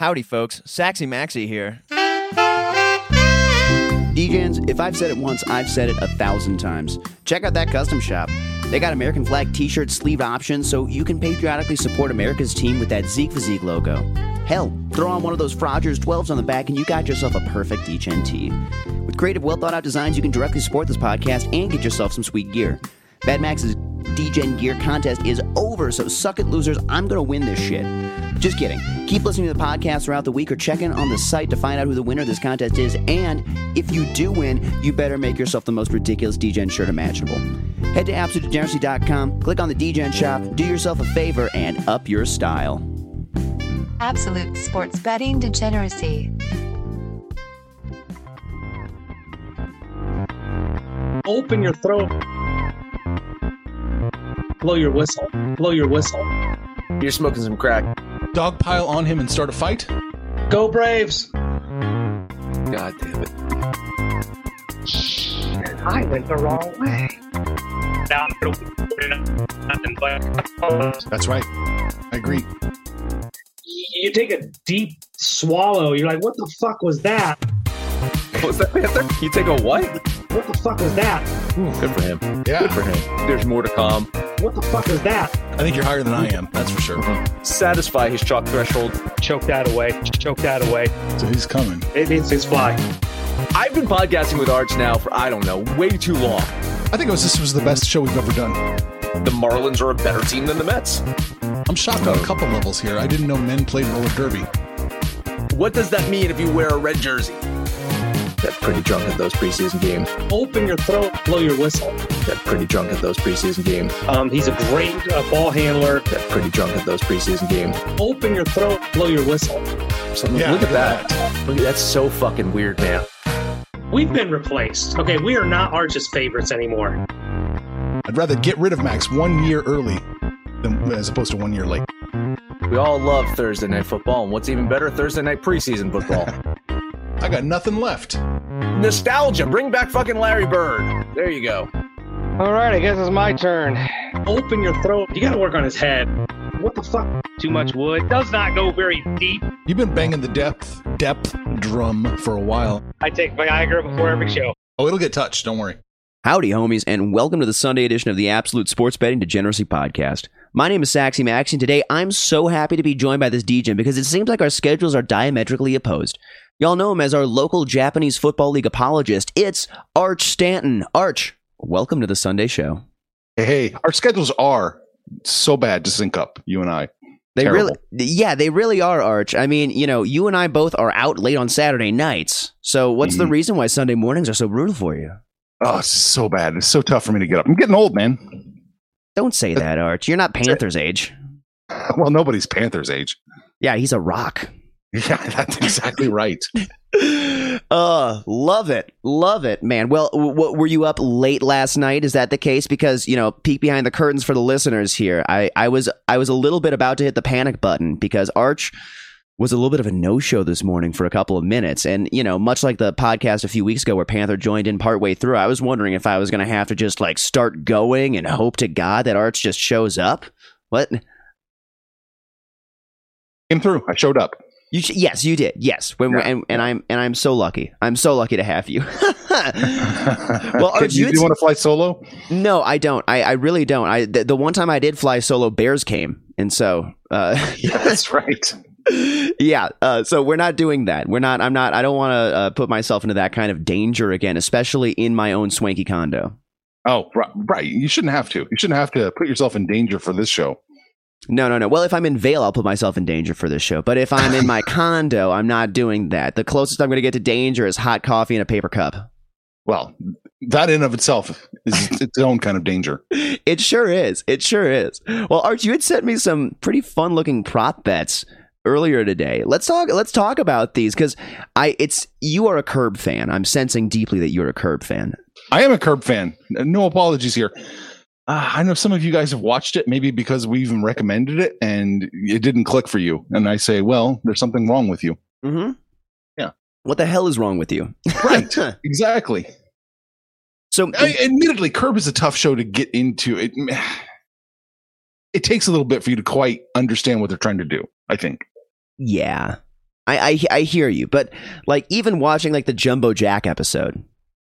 Howdy, folks. Saxy Maxie here. DJs, if I've said it once, I've said it a thousand times. Check out that custom shop. They got American flag t shirt sleeve options so you can patriotically support America's team with that Zeke Physique logo. Hell, throw on one of those Frogers 12s on the back and you got yourself a perfect DGen tee. With creative, well thought out designs, you can directly support this podcast and get yourself some sweet gear. Bad Max's DGen gear contest is over, so suck it, losers. I'm gonna win this shit. Just kidding. Keep listening to the podcast throughout the week or check in on the site to find out who the winner of this contest is. And if you do win, you better make yourself the most ridiculous DGen shirt imaginable. Head to AbsoluteDegeneracy.com, click on the DGen shop, do yourself a favor, and up your style. Absolute sports betting degeneracy. Open your throat. Blow your whistle. Blow your whistle. You're smoking some crack. Dogpile on him and start a fight? Go Braves! God damn it. I went the wrong way. That's right. I agree. you take a deep swallow. You're like, what the fuck was that? What was that, Panther? You take a what? What the fuck was that? Good for him. Yeah. Good for him. There's more to come. What the fuck was that? I think you're higher than I am. That's for sure. Satisfy his chalk threshold. Choke that away. Choke that away. So he's coming. It, means it's fly. I've been podcasting with Arch now for, I don't know, way too long. I think it was this was the best show we've ever done. The Marlins are a better team than the Mets. I'm shocked on a oh. couple levels here. I didn't know men played roller derby. What does that mean if you wear a red jersey? Got pretty drunk at those preseason games. Open your throat. Blow your whistle. Got pretty drunk at those preseason games. Um, he's a great uh, ball handler. Got pretty drunk at those preseason games. Open your throat. Blow your whistle. Something, Yeah, look at look that. Look that's so fucking weird, man. We've been replaced. Okay, we are not Arch's favorites anymore. I'd rather get rid of Max one year early than as opposed to one year late. We all love Thursday night football, and what's even better, Thursday night preseason football. I got nothing left. Nostalgia. Bring back fucking Larry Bird. There you go. All right, I guess it's my turn. Open your throat. You gotta work on his head. What the fuck? Too much wood. Does not go very deep. You've been banging the depth depth drum for a while. I take Viagra before every show. Oh, it'll get touched. Don't worry. Howdy, homies, and welcome to the Sunday edition of the Absolute Sports Betting Degeneracy Podcast. My name is Saxy Max, and today I'm so happy to be joined by this DJ because it seems like our schedules are diametrically opposed. Y'all know him as our local Japanese Football League apologist. It's Arch Stanton. Arch, welcome to the Sunday show. Hey, hey, our schedules are so bad to sync up, you and I. They Terrible. really, yeah, they really are, Arch. I mean, you know, you and I both are out late on Saturday nights. So, what's the Mhm. reason why Sunday mornings are so brutal for you? Oh, it's so bad. It's so tough for me to get up. I'm getting old, man. Don't say that, Arch. You're not Panthers age. Well, nobody's Panthers age. Yeah, he's a rock. Yeah, that's exactly right. uh love it. Love it man. Well w- w- were you up late last night? Is that the case? Because you know peek behind the curtains for the listeners here. I i was i was a little bit about to hit the panic button because arch was a little bit of a no-show this morning for a couple of minutes. And you know much like the podcast a few weeks ago where panther joined in partway through i was wondering if i was going to have to just like start going and hope to god that arch just shows up? What? Came through. I showed up. You sh- yes, you did. Yes, when we Yeah, and, and I'm and I'm so lucky. I'm so lucky to have you. well, Kid, Arch, you, you, do you want to fly solo? no, I don't. I, I really don't. I the, the one time I did fly solo, bears came, and so uh, Yeah, that's right. yeah. Uh, so we're not doing that. We're not. I'm not. I don't want to uh, put myself into that kind of danger again, especially in my own swanky condo. Oh, right, right. You shouldn't have to. You shouldn't have to put yourself in danger for this show. No, no, no. Well, if I'm in Vail, I'll put myself in danger for this show. But if I'm in my condo, I'm not doing that. The closest I'm going to get to danger is hot coffee in a paper cup. Well, that in of itself is its own kind of danger. It sure is. It sure is. Well, Arch, you had sent me some pretty fun looking prop bets earlier today. Let's talk let's talk about these cuz I it's you are a Curb fan. I'm sensing deeply that you're a Curb fan. I am a Curb fan. No apologies here. Uh, I know some of you guys have watched it, maybe because we even recommended it and it didn't click for you. And I say, well, there's something wrong with you. Mhm. Yeah. What the hell is wrong with you? Right. exactly. so I, admittedly, Curb is a tough show to get into. It it takes a little bit for you to quite understand what they're trying to do. I think. yeah. I, I I hear you, but like even watching like the Jumbo Jack episode,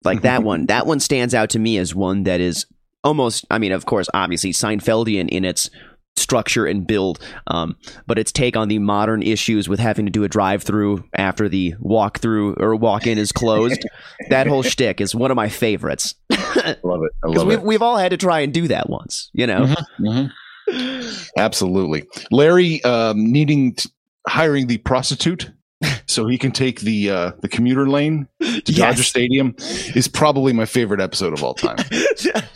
like that one, that one stands out to me as one that is almost. I mean, of course, obviously Seinfeldian in its structure and build, um, but its take on the modern issues with having to do a drive-through after the walk-through or walk-in is closed. that whole shtick is one of my favorites I love it. I because love we've it. we've all had to try and do that once, you know. Mhm, mhm. Absolutely. Larry um, needing t- hiring the prostitute so he can take the uh, the commuter lane to Yes. Dodger Stadium is probably my favorite episode of all time.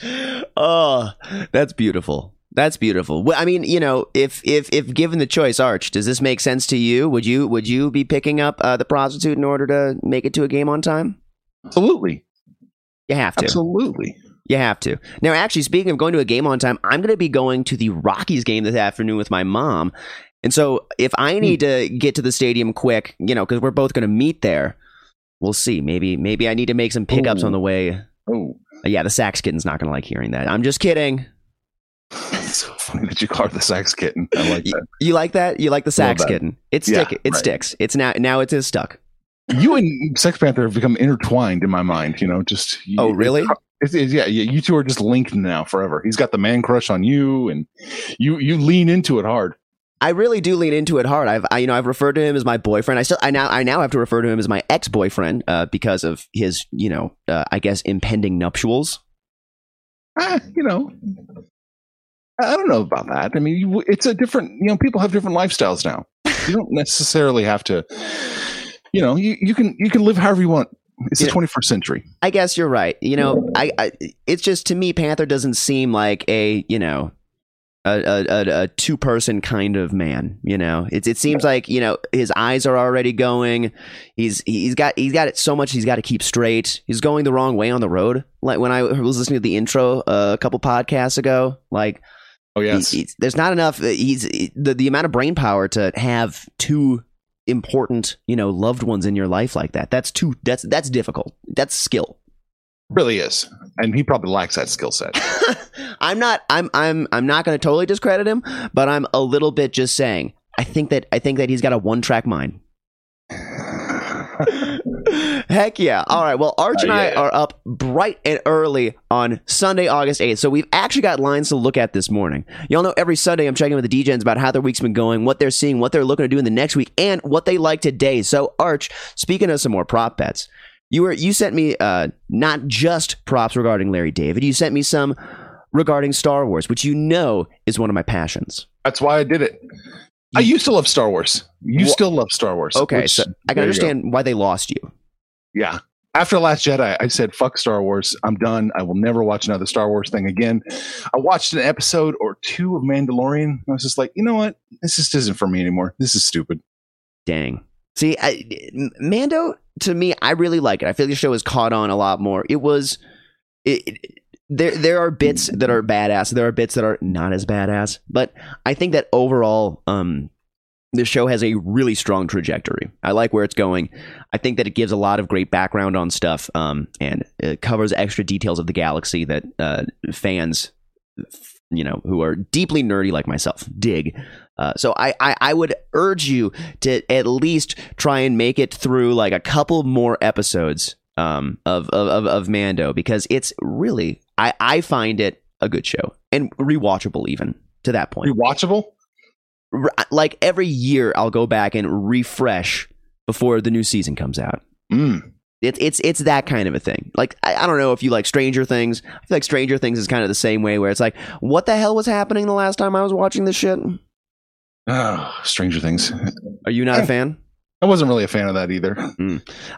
oh, that's beautiful. That's beautiful. Well, I mean, you know, if if if given the choice, Arch, does this make sense to you? Would you would you be picking up uh, the prostitute in order to make it to a game on time? Absolutely. You have to. Absolutely. You have to. Now, actually, speaking of going to a game on time, I'm going to be going to the Rockies game this afternoon with my mom. And so, if I hmm. need to get to the stadium quick, you know, because we're both going to meet there, we'll see. Maybe, maybe I need to make some pickups Ooh. on the way. Oh, Yeah, the sax kitten's not going to like hearing that. I'm just kidding. it's so funny that you call the sax kitten. I like that. You like that? You like the sax kitten? It Yeah, stick. It right. sticks. It's now. Now it is stuck. You and Sex Panther have become intertwined in my mind. You know, just Oh, really? It's, it's, yeah, yeah. You two are just linked now forever. He's got the man crush on you, and you you lean into it hard. I really do lean into it hard. I've, I, you know, I've referred to him as my boyfriend. I still, I now, I now have to refer to him as my ex boyfriend uh, because of his, you know, uh, I guess impending nuptials. Ah, you know, I don't know about that. I mean, it's a different. You know, people have different lifestyles now. You don't necessarily have to. You know, you, you can you can live however you want. It's Yeah. the 21st century. I guess you're right. You know, I, I, it's just to me, Panther doesn't seem like a, you know, a, a, a, two person kind of man. You know, it, it seems like you know his eyes are already going. He's he's got he's got it so much he's got to keep straight. He's going the wrong way on the road. Like when I was listening to the intro uh, a couple podcasts ago, like Oh yes, he- there's not enough. uh, He's the the amount of brain power to have two important you know loved ones in your life like that. That's too. That's that's difficult. That's skill. Really is, and he probably lacks that skill set. I'm not. I'm. I'm. I'm not going to totally discredit him, but I'm a little bit just saying. I think that. I think that he's got a one track mind. Heck yeah. All right. Well, Arch and Uh, I yeah. are up bright and early on Sunday, August 8th. So we've actually got lines to look at this morning. Y'all know every Sunday I'm checking with the DJs about how their week's been going, what they're seeing, what they're looking to do in the next week, and what they like today. So, Arch, speaking of some more prop bets, you were you sent me uh, not just props regarding Larry David, you sent me some regarding Star Wars, which you know is one of my passions. That's why I did it. I used to love Star Wars. You Wha- still love Star Wars. Okay, which- so I can understand why they lost you. Yeah. After Last Jedi, I said, fuck Star Wars. I'm done. I will never watch another Star Wars thing again. I watched an episode or two of Mandalorian. I was just like, you know what? This just isn't for me anymore. This is stupid. Dang. See, I, Mando to me, I really like it. I feel the show has caught on a lot more. It was, it, it- there there are bits that are badass. There are bits that are not as badass. But I think that overall, um, the show has a really strong trajectory. I like where it's going. I think that it gives a lot of great background on stuff, um, and it covers extra details of the galaxy that uh, fans, you know, who are deeply nerdy like myself, dig. Uh, so I, I I would urge you to at least try and make it through like a couple more episodes um, of, of of Mando because it's really I I find it a good show and rewatchable even to that point Rewatchable? like every year I'll go back and refresh before the new season comes out. Mm. It's it's it's that kind of a thing. Like I, I don't know if you like Stranger Things. I feel like Stranger Things is kind of the same way where it's like, what the hell was happening the last time I was watching this shit? Oh, Stranger Things. Are you not a fan? I wasn't really a fan of that either.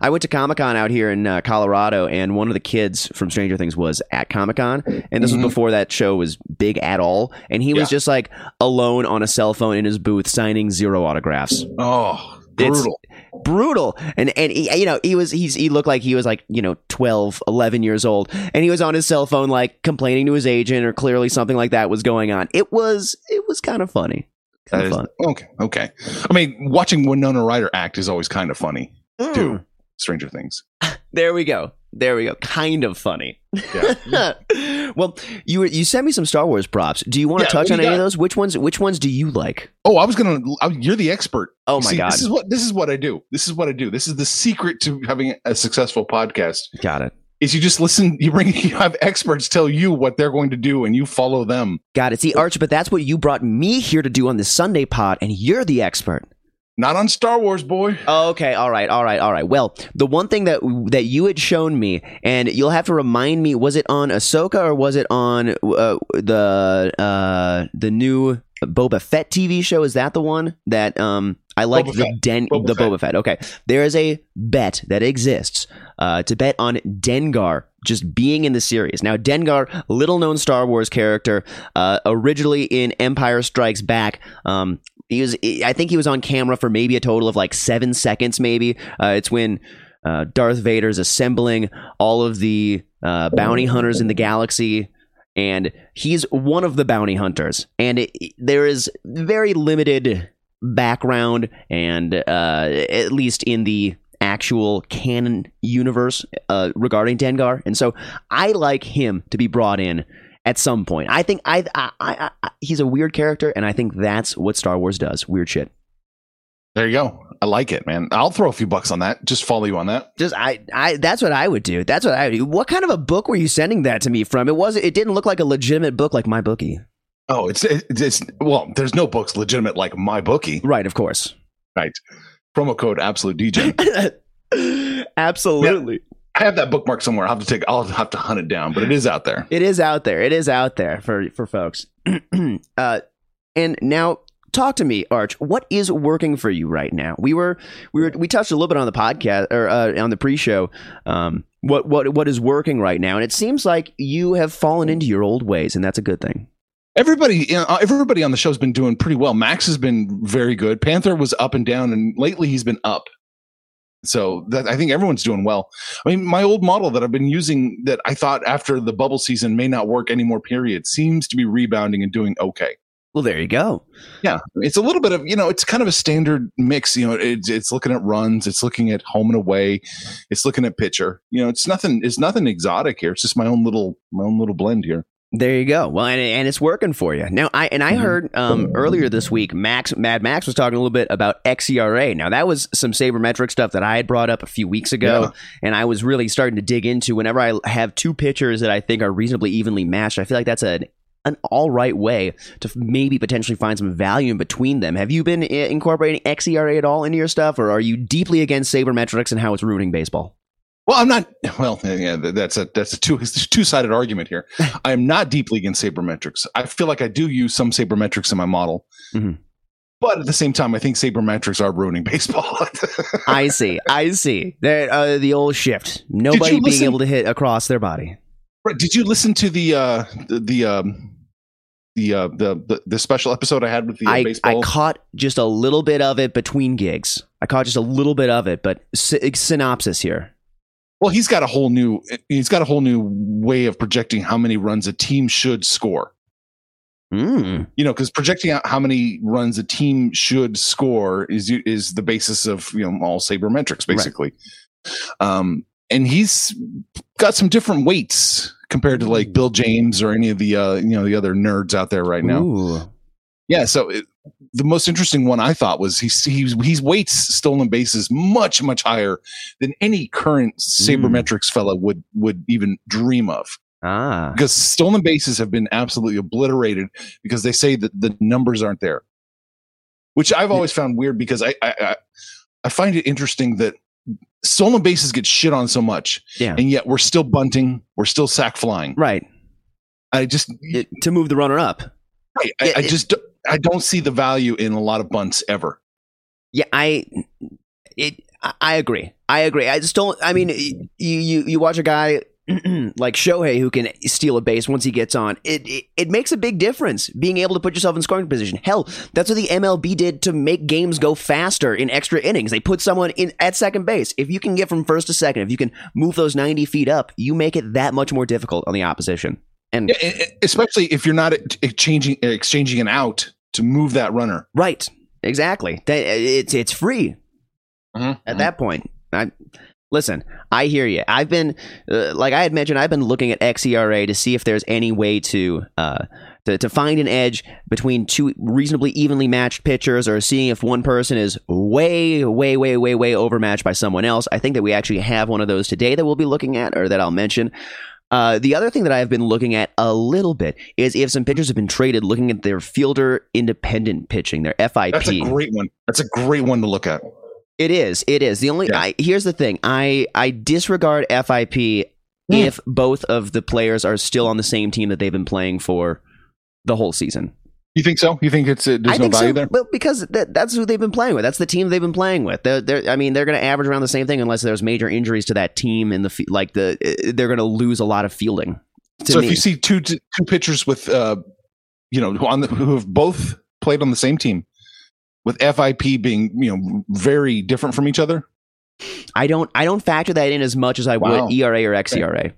I went to Comic Con out here in uh, Colorado, and one of the kids from Stranger Things was at Comic Con, and this Mhm. was before that show was big at all. And he was just like alone on a cell phone in his booth signing zero autographs. Oh, It's- brutal. brutal and and he, you know he was he's he looked like he was like you know 12 11 years old and he was on his cell phone like complaining to his agent or clearly something like that was going on it was it was kind of funny That is- okay, okay. I mean, watching Winona Ryder act is always kind of funny too. Mm. Stranger Things. there we go There we go. Kind of funny. Yeah. well, you you sent me some Star Wars props. Do you want to Yeah, touch on any of those? Which ones? Which ones do you like? Oh, I was gonna. I, you're the expert. Oh my See, god! This is what this is what I do. This is what I do. This is the secret to having a successful podcast. Got it. Is you just listen. You bring. You have experts tell you what they're going to do, and you follow them. Got it. See, Arch, but that's what you brought me here to do on this Sunday pod, and you're the expert. Not on Star Wars, boy. Oh, okay, all right, all right, all right. Well, the one thing that that you had shown me, and you'll have to remind me, was it on Ahsoka or was it on uh, the uh, the new Boba Fett TV show? Is that the one that um I like the Den Boba the Fett. Boba Fett? Okay, there is a bet that exists uh, to bet on Dengar just being in the series. Now, Dengar, little known Star Wars character, uh, originally in Empire Strikes Back. Um, he was, I think he was on camera for maybe a total of like seven seconds. Maybe uh, it's when uh, Darth Vader's assembling all of the uh, bounty hunters in the galaxy. And he's one of the bounty hunters, and it, there is very limited background, and uh, at least in the actual canon universe uh, regarding Dengar, and so I like him to be brought in at some point. I think I, I, I, I he's a weird character, and I think that's what Star Wars does. Weird shit. There you go. I like it, man. I'll throw a few bucks on that. Just follow you on that. Just I, I. That's what I would do. That's what I would do. What kind of a book were you sending that to me from? It was. It didn't look like a legitimate book like my bookie. Oh, it's it's, it's well. There's no books legitimate like my bookie. Right. Of course. Right. Promo code absolute DJ. Absolutely. I have that bookmark somewhere. I'll have to take. I'll have to hunt it down, but it is out there. It is out there. It is out there for for folks. uh, and now talk to me, Arch. What is working for you right now? We were we were we touched a little bit on the podcast or uh, on the pre-show. Um, what what what is working right now? And it seems like you have fallen into your old ways, and that's a good thing. Everybody, you know, everybody on the show has been doing pretty well. Max has been very good. Panther was up and down, and lately he's been up. So that I think everyone's doing well. I mean, my old model that I've been using that I thought after the bubble season may not work anymore. Period seems to be rebounding and doing okay. Well, there you go. Yeah, it's a little bit of you know, it's kind of a standard mix. You know, it's it's looking at runs, it's looking at home and away, it's looking at pitcher. You know, it's nothing. It's nothing exotic here. It's just my own little my own little blend here. There you go. Well, and, and it's working for you now. I and I Mhm. heard um, earlier this week, Max Mad Max was talking a little bit about XERA. Now that was some sabermetric stuff that I had brought up a few weeks ago, Yeah. and I was really starting to dig into. Whenever I have two pitchers that I think are reasonably evenly matched, I feel like that's an an all right way to maybe potentially find some value in between them. Have you been i- incorporating XERA at all into your stuff, or are you deeply against sabermetrics and how it's ruining baseball? Well, I'm not. Well, yeah, that's a that's a two two sided argument here. I am not deeply against sabermetrics. I feel like I do use some sabermetrics in my model, Mhm. but at the same time, I think sabermetrics are ruining baseball. I see. I see. There, uh, the old shift. Nobody being listen- able to hit across their body. Right, Did you listen to the uh the, the um the uh the, the the special episode I had with the uh, I, I caught just a little bit of it between gigs. I caught just a little bit of it, but sy- synopsis here. well, he's got a whole new he's got a whole new way of projecting how many runs a team should score. Mm. you know, because projecting out how many runs a team should score is is the basis of you know all sabermetrics basically. Um, and he's got some different weights compared to like Bill James or any of the uh, you know the other nerds out there right now. Ooh. Yeah, so it, the most interesting one I thought was he's he's he's weights stolen bases much much higher than any current sabermetrics fella would would even dream of Ah. because stolen bases have been absolutely obliterated because they say that the numbers aren't there, which I've always found weird because I I, I, I find it interesting that stolen bases get shit on so much, Yeah. and yet we're still bunting, we're still sack flying. Right. I just It- to move the runner up. I, I, I just don't- I don't see the value in a lot of bunts ever. Yeah, I it I- I agree. I agree. I just don't I mean you you you watch a guy like Shohei who can steal a base once he gets on. It, it it makes a big difference being able to put yourself in scoring position. Hell, that's what the MLB did to make games go faster in extra innings. They put someone in at second base. If you can get from first to second, if you can move those 90 feet up, you make it that much more difficult on the opposition. And Yeah, especially if you're not ex- exchanging exchanging an out to move that runner. Right. Exactly. It's it's free Mhm, at that point. I Listen, I hear you. I've been, uh, like I had mentioned, I've been looking at XERA to see if there's any way to, uh, to, to find an edge between two reasonably evenly matched pitchers or seeing if one person is way, way, way, way, way overmatched by someone else. I think that we actually have one of those today that we'll be looking at or that I'll mention. Uh, the other thing that I've been looking at a little bit is if some pitchers have been traded, looking at their fielder independent pitching, their FIP. That's a great one. That's a great one to look at. It is. It is. The only Yeah. I, here's the thing. I I disregard FIP if both of the players are still on the same team that they've been playing for the whole season. You think so? You think it's uh, there's I no think value so, there? Well, because that, that's who they've been playing with. That's the team they've been playing with. They're, they're, I mean, they're going to average around the same thing unless there's major injuries to that team in the like the uh, they're going to lose a lot of fielding. So me. if you see two two pitchers with uh, you know, who on the, who have both played on the same team, with FIP being you know very different from each other, I don't I don't factor that in as much as I Wow. would ERA or XERA.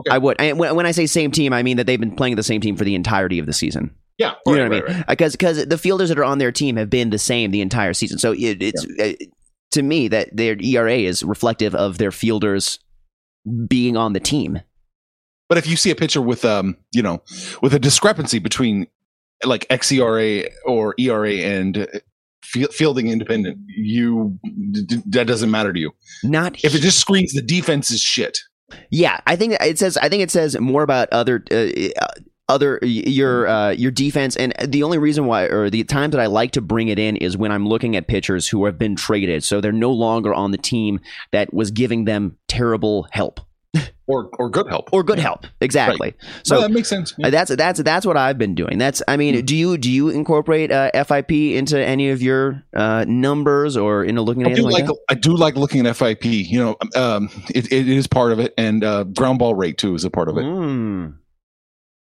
Okay. I would. And when, when I say same team, I mean that they've been playing the same team for the entirety of the season. yeah, You know what right, I mean? right. Because because the fielders that are on their team have been the same the entire season. So it, it's uh, to me that their ERA is reflective of their fielders being on the team. But if you see a pitcher with um, you know, with a discrepancy between like XERA or ERA and uh, fielding independent, you that doesn't matter to you. Not If it just screens the defense is shit. Yeah, I think it says. I think it says more about other. Uh, uh, other your uh, your defense and the only reason why or the times that I like to bring it in is when I'm looking at pitchers who have been traded so they're no longer on the team that was giving them terrible help Or or good help. or good help exactly So so that makes sense. uh, that's that's that's what I've been doing that's I mean do you do you incorporate uh, FIP into any of your uh, numbers or into looking at I do like, like that? I do like looking at FIP. You know, um, it, it is part of it, and uh, ground ball rate too is a part of it. Mm.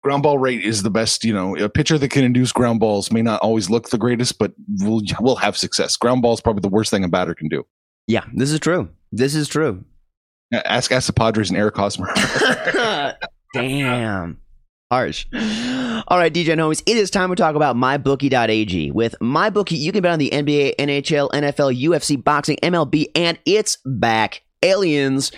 Ground ball rate is the best. You know, a pitcher that can induce ground balls may not always look the greatest, but will will have success. Ground ball is probably the worst thing a batter can do. yeah this is true this is true Ask ask the Padres and Eric Hosmer. Damn. Harsh. All right, DJ and homies, it is time to talk about MyBookie.ag. With MyBookie, you can bet on the NBA, NHL, NFL, UFC, boxing, MLB, and it's back. Aliens.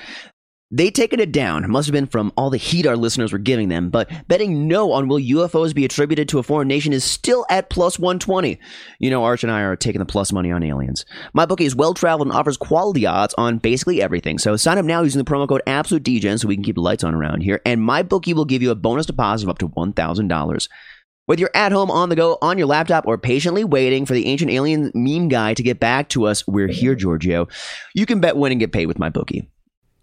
They taken it down. Must have been from all the heat our listeners were giving them, but betting no on will UFOs be attributed to a foreign nation is still at plus 120. You know, Arch and I are taking the plus money on aliens. My bookie is well traveled and offers quality odds on basically everything. So sign up now using the promo code AbsoluteDGen so we can keep the lights on around here. And my bookie will give you a bonus deposit of up to $1,000. Whether you're at home, on the go, on your laptop, or patiently waiting for the ancient alien meme guy to get back to us, we're here, Giorgio. You can bet, win, and get paid with MyBookie.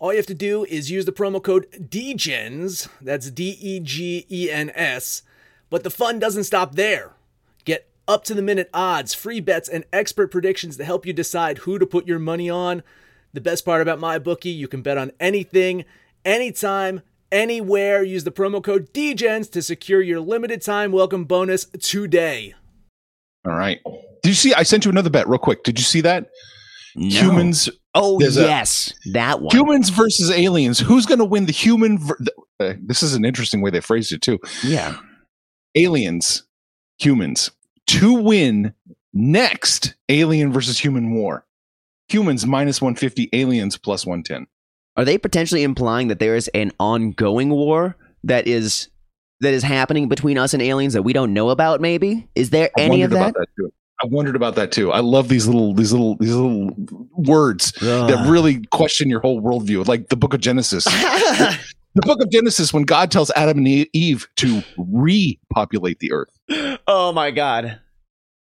All you have to do is use the promo code DGENS, that's D E G E N S, but the fun doesn't stop there. Get up to the minute odds, free bets, and expert predictions to help you decide who to put your money on. The best part about my bookie, you can bet on anything, anytime, anywhere. Use the promo code DGENS to secure your limited time welcome bonus today. All right. Did you see? I sent you another bet real quick. Did you see that? No. Humans Oh, There's a- yes. that one. humans versus aliens. Who's going to win the human? Ver- uh, this is an interesting way they phrased it too. Yeah. Aliens, humans to win next alien versus human war. Humans minus 150, aliens plus 110. Are they potentially implying that there is an ongoing war that is that is happening between us and aliens that we don't know about? Maybe is there I any of that? about that too. I wondered about that too. I love these little, these little, these little words that really question your whole worldview, like the Book of Genesis. the book of Genesis when God tells Adam and Eve to repopulate the earth. Oh my god.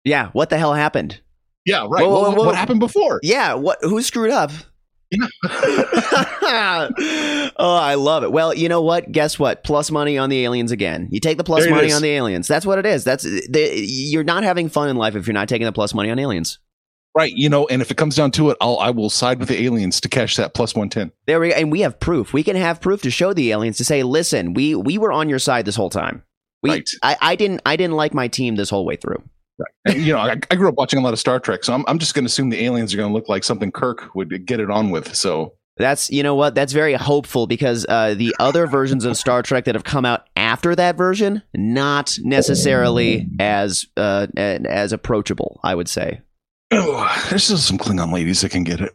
Yeah, what the hell happened? Yeah, right. Whoa, whoa, what, whoa. what happened before? Yeah, what who screwed up? Oh, I love it. Well, you know what? Guess what? Plus money on the aliens again. You take the plus money is. on the aliens. That's what it is. That's the, you're not having fun in life if you're not taking the plus money on aliens. Right. You know, and if it comes down to it, I'll I will side with the aliens to cash that plus one ten. There we go. And we have proof. We can have proof to show the aliens to say, listen, we we were on your side this whole time. We, Right. I, I didn't I didn't like my team this whole way through. And, you know, I, I grew up watching a lot of Star Trek, so I'm I'm just going to assume the aliens are going to look like something Kirk would get it on with. So That's you know what? That's very hopeful because uh, the other versions of Star Trek that have come out after that version, not necessarily as uh, as approachable. I would say. oh, there's still some Klingon ladies that can get it.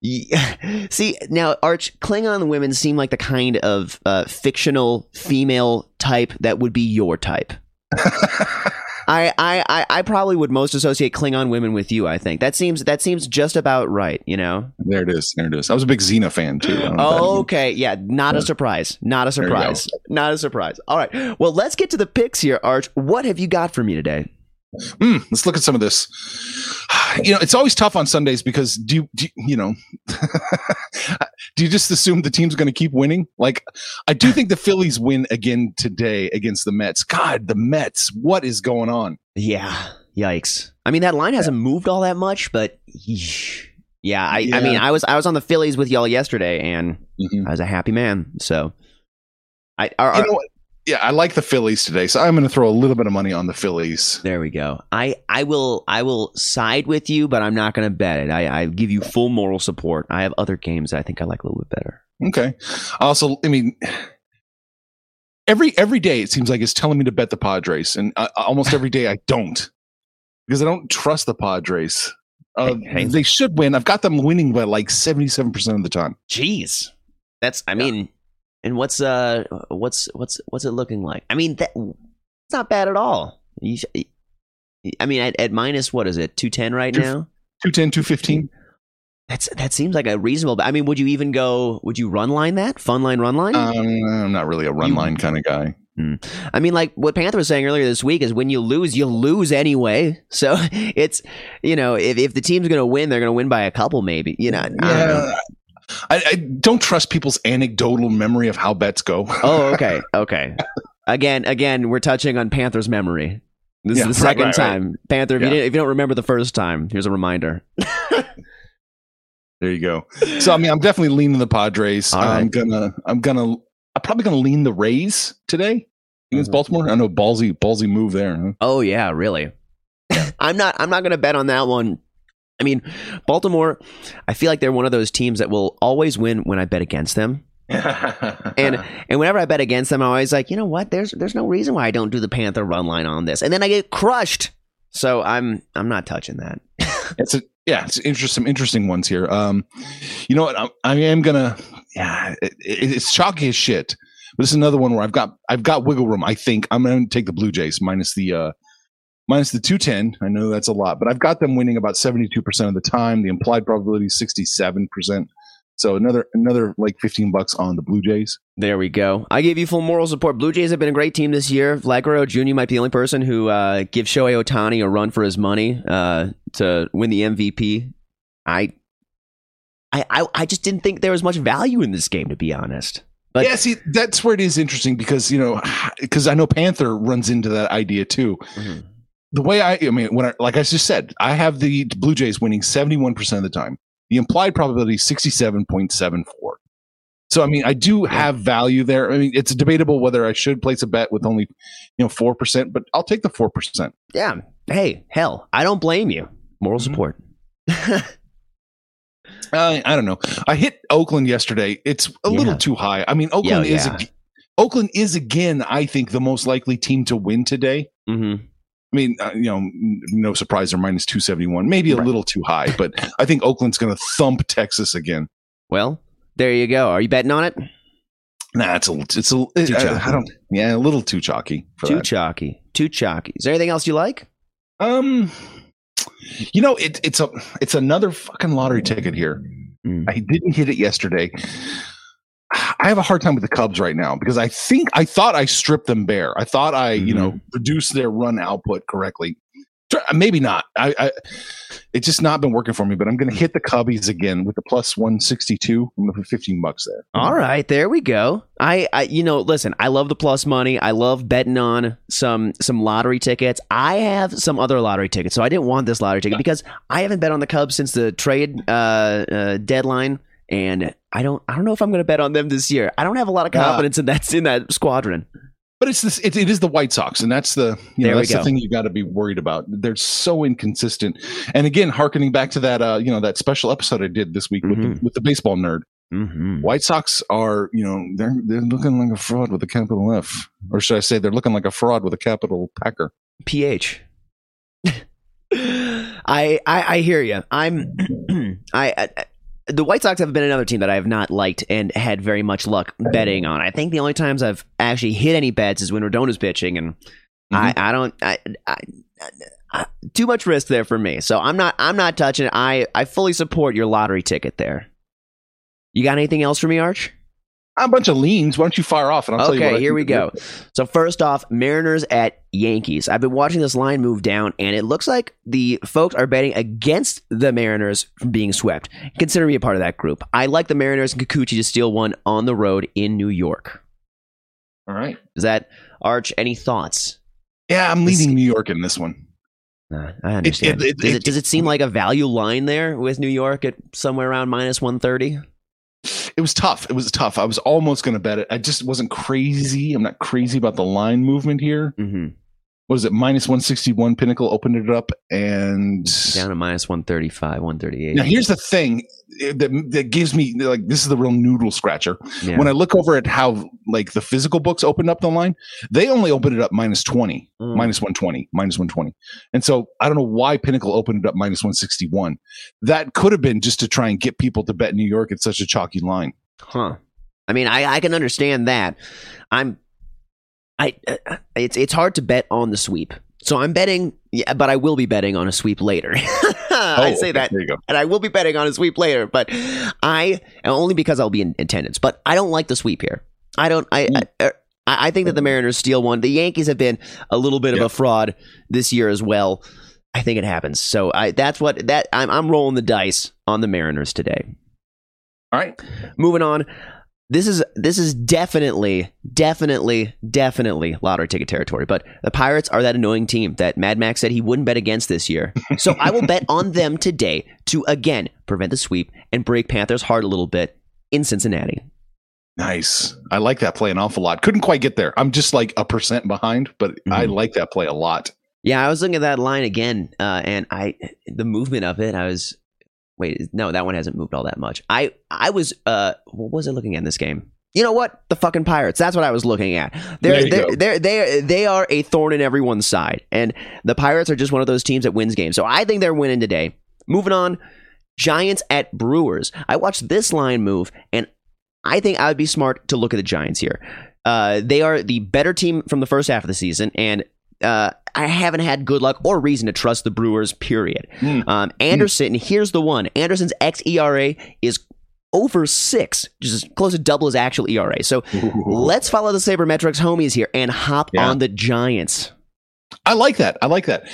Yeah. See now, Arch Klingon women seem like the kind of uh, fictional female type that would be your type. I, I, I, I probably would most associate Klingon women with you. I think that seems that seems just about right. You know. There it is. There it is. I was a big Xena fan too. I don't know if that- Oh, okay. Yeah, not a surprise. Not a There you go. surprise. Not a surprise. All right. Well, let's get to the picks here, Arch. What have you got for me today? Hmm, let's look at some of this. You know, it's always tough on Sundays because do you, do you, you know, do you just assume the team's going to keep winning? Like, I do think the Phillies win again today against the Mets. God, the Mets, what is going on? Yeah. Yikes. I mean, that line hasn't moved all that much, but yeah, I, I mean, I was I was on the Phillies with y'all yesterday, and Mhm. I was a happy man. So, I are, You know what? Yeah, I like the Phillies today, so I'm going to throw a little bit of money on the Phillies. there we go. I I will I will side with you, but I'm not going to bet it. I, I give you full moral support. I have other games I think I like a little bit better. Okay. Also, I mean, every every day it seems like it's telling me to bet the Padres, and uh, almost every day I don't because I don't trust the Padres. Uh, Hey, hey. They should win. I've got them winning by like seventy seven percent of the time. Jeez, that's I mean, and what's uh what's what's what's it looking like? I mean, that it's not bad at all. You, I mean, at, at minus what is it? Two ten right Two- now. 210, 215. That's that seems like a reasonable. I mean, would you even go? Would you run line that fun line run line? Um, I'm not really a run You- line kind of guy. I mean, like what Panther was saying earlier this week is when you lose, you lose anyway. So it's you know if if the team's gonna win, they're gonna win by a couple, maybe. You know. I know. I, I don't trust people's anecdotal memory of how bets go. Oh, okay, okay. Again, again, we're touching on Panther's memory. This Yeah, is the right, second right, right. time. Panther, if, you Yeah. didn't, if you don't remember the first time, here's a reminder. There you go. So I mean, I'm definitely leaning the Padres. I'm right. gonna, I'm gonna, I'm probably gonna lean the Rays today against Mhm. Baltimore. I know ballsy, ballsy move there. Huh? Oh yeah, really. I'm not. I'm not going to bet on that one. I mean, Baltimore. I feel like they're one of those teams that will always win when I bet against them. And and whenever I bet against them, I'm always like, you know what? There's there's no reason why I don't do the Panther run line on this, and then I get crushed. So I'm I'm not touching that. it's a yeah, it's interest, some interesting ones here. Um, you know what? I'm, I am gonna yeah, it, it, it's chalky as shit. But this is another one where I've got I've got wiggle room. I think I'm gonna take the Blue Jays minus the uh minus the two ten. I know that's a lot, but I've got them winning about seventy two percent of the time. The implied probability is sixty seven percent. So another another like fifteen bucks on the Blue Jays. There we go. I give you full moral support. Blue Jays have been a great team this year. Vlad Jr. might be the only person who uh, gives Shohei Ohtani a run for his money uh, to win the MVP. I, I, I, I just didn't think there was much value in this game, to be honest. But yeah, see, that's where it is interesting because you know, because I know Panther runs into that idea too. Mhm. The way I, I mean, when I, like I just said, I have the Blue Jays winning seventy one percent of the time. The implied probability is sixty seven point seven four. So I mean, I do have value there. I mean, it's debatable whether I should place a bet with only, you know, four percent, but I'll take the four percent. yeah, hey, hell, I don't blame you. Moral Mhm. support. I, I don't know. I hit Oakland yesterday. It's a little too high. I mean, Oakland Yeah, is yeah. Oakland is again, I think, the most likely team to win today. hmm I mean, uh, you know, no surprise, they're minus 271, maybe a Right. little too high, but I think Oakland's going to thump Texas again. Well, there you go. Are you betting on it? Nah, it's a, it's a, it, Too I. I don't, yeah, a little too chalky Too that. chalky. Too chalky. Is there anything else you like? um, you know, it, it's a, it's another fucking lottery ticket here. Mm. I didn't hit it yesterday. I have a hard time with the Cubs right now because I think I thought I stripped them bare. I thought I, you know, Mm-hmm. reduced their run output correctly. Maybe not. I, I it's just not been working for me. But I'm going to hit the Cubbies again with the plus 162. I'm going to put 15 bucks there. All right, there we go. I, I, you know, listen. I love the plus money. I love betting on some some lottery tickets. I have some other lottery tickets, so I didn't want this lottery ticket because I haven't bet on the Cubs since the trade uh, uh, deadline, and I don't, I don't know if I'm going to bet on them this year. I don't have a lot of confidence in that in that squadron. But it's this. It, it is the White Sox, and that's the you know that's go. the thing you got to be worried about. They're so inconsistent. And again, harkening back to that, uh, you know, that special episode I did this week with Mhm. the, with the baseball nerd. Mm-hmm. White Sox are, you know, they're they're looking like a fraud with a capital F, or should I say, they're looking like a fraud with a capital Packer. ph I, I i hear you i'm I, I the white sox have been another team that i have not liked and had very much luck betting on. I think the only times i've actually hit any bets is when Rodon's pitching and i mm-hmm. i don't I, I, I too much risk there for me. So i'm not i'm not touching it. I i fully support your lottery ticket there. You got anything else for me arch A bunch of leans. Why don't you fire off? And I'll tell you. okay, here we go. it. So first off, Mariners at Yankees. I've been watching this line move down, and it looks like the folks are betting against the Mariners from being swept. Consider me a part of that group. I like the Mariners and Kikuchi to steal one on the road in New York. All right. Is that Arch? Any thoughts? Yeah, I'm leaving New York in this one. Uh, I understand. it- does, it- it, does it seem like a value line there with New York at somewhere around minus one thirty? It was tough. It was tough. I was almost going to bet it. I just wasn't crazy. I'm not crazy about the line movement here. Mm-hmm. What is it? Minus 161. Pinnacle opened it up, and Down to minus one thirty five, one thirty eight. now here's the thing that that gives me like this is the real noodle scratcher. yeah. When I look over at how like the physical books opened up the line, they only opened it up minus 20, Mm. minus 120, minus 120. And so I don't know why Pinnacle opened it up minus 161. That could have been just to try and get people to bet New York at such a chalky line. Huh. I mean, I, I can understand that. I'm, I, uh, it's it's hard to bet on the sweep. So I'm betting, yeah, but I will be betting on a sweep later. I Oh, say that, There you go. and I will be betting on a sweep later. But I only because I'll be in attendance. But I don't like the sweep here. I don't. I. Mm. I, I I think that the Mariners steal one. The Yankees have been a little bit of a fraud this year as well. I think it happens. So I that's what that I'm I'm rolling the dice on the Mariners today. All right. Moving on. This is this is definitely, definitely, definitely lottery ticket territory. But the Pirates are that annoying team that Mad Max said he wouldn't bet against this year. So I will bet on them today to again prevent the sweep and break Panthers' heart a little bit in Cincinnati. Nice. I like that play an awful lot. Couldn't quite get there. I'm just like a percent behind, but I Mhm. like that play a lot. Yeah, I was looking at that line again, uh, and I the movement of it, I was wait, no, that one hasn't moved all that much. I I was uh, what was I looking at in this game? You know what? The fucking Pirates. That's what I was looking at. They're they're, they're they they are a thorn in everyone's side, and the Pirates are just one of those teams that wins games. So I think they're winning today. Moving on, Giants at Brewers. I watched this line move, and I think I would be smart to look at the Giants here. Uh, they are the better team from the first half of the season, and uh, I haven't had good luck or reason to trust the Brewers. Period. Hmm. Um, Anderson, here's the one. Anderson's xERA is over six, is close to double his actual ERA. So let's follow the sabermetrics homies here and hop Yeah. on the Giants. I like that. I like that.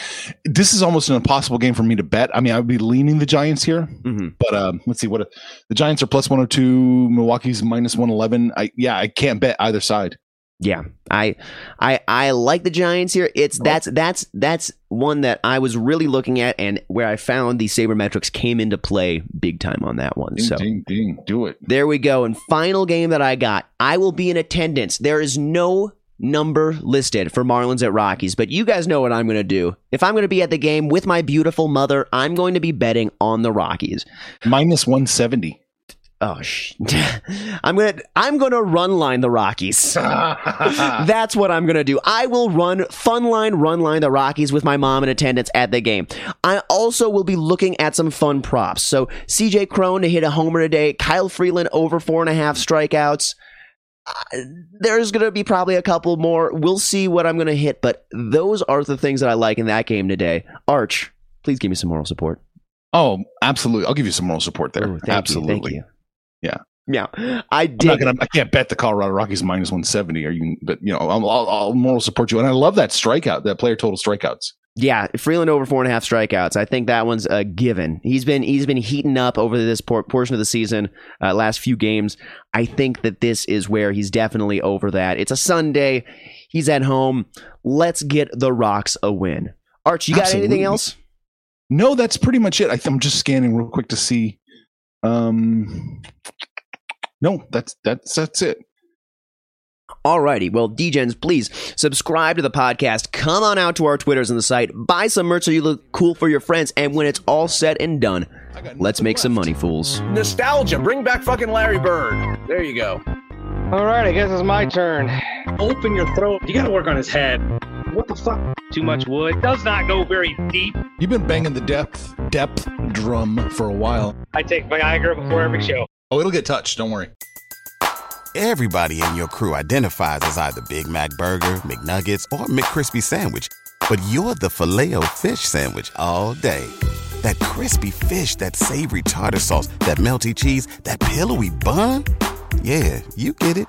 This is almost an impossible game for me to bet. I mean, I would be leaning the Giants here, hmm but um, let's see what the Giants are plus 102, Milwaukee's minus 111. I yeah, I can't bet either side. Yeah, I, I, I like the Giants here. It's that's that's that's one that I was really looking at, and where I found the sabermetrics came into play big time on that one. Ding, So ding, ding. Do it. there we go. And final game that I got, I will be in attendance. There is no number listed for Marlins at Rockies, but you guys know what I'm going to do. If I'm going to be at the game with my beautiful mother, I'm going to be betting on the Rockies. Minus 170. Oh, sh- I'm gonna I'm gonna run line the Rockies. That's what I'm gonna do. I will run fun line, run line the Rockies with my mom in attendance at the game. I also will be looking at some fun props. So CJ Cron to hit a homer today. Kyle Freeland over four and a half strikeouts. Uh, there's gonna be probably a couple more. We'll see what I'm gonna hit, but those are the things that I like in that game today. Arch, please give me some moral support. oh, absolutely. I'll give you some moral support there. Ooh, absolutely. thank you. Yeah. Yeah, I I'm not gonna. I can't bet the Colorado Rockies minus one seventy. Are you? But you know, I'll, I'll, I'll moral support you, and I love that strikeout, that player total strikeouts. Yeah, Freeland over four and a half strikeouts. I think that one's a given. He's been he's been heating up over this por- portion of the season, uh, last few games. I think that this is where he's definitely over that. It's a Sunday. He's at home. Let's get the Rocks a win. Arch, you got Absolutely. anything else? No, that's pretty much it. I th- I'm just scanning real quick to see. Um, no, that's that's that's it. Alrighty, well, DGens, please subscribe to the podcast. Come on out to our Twitters and the site. Buy some merch so you look cool for your friends. And when it's all said and done, let's make some money, fools. Nostalgia. Bring back fucking Larry Bird. There you go. All right, I guess it's my turn. Open your throat. You got to work on his head. What the fuck? Too much wood. Does not go very deep. You've been banging the depth depth drum for a while. I take Viagra before every show. Oh, it'll get touched. Don't worry. Everybody in your crew identifies as either Big Mac Burger, McNuggets, or McCrispy Sandwich. But you're the filet fish Sandwich all day. That crispy fish, that savory tartar sauce, that melty cheese, that pillowy bun. Yeah, you get it.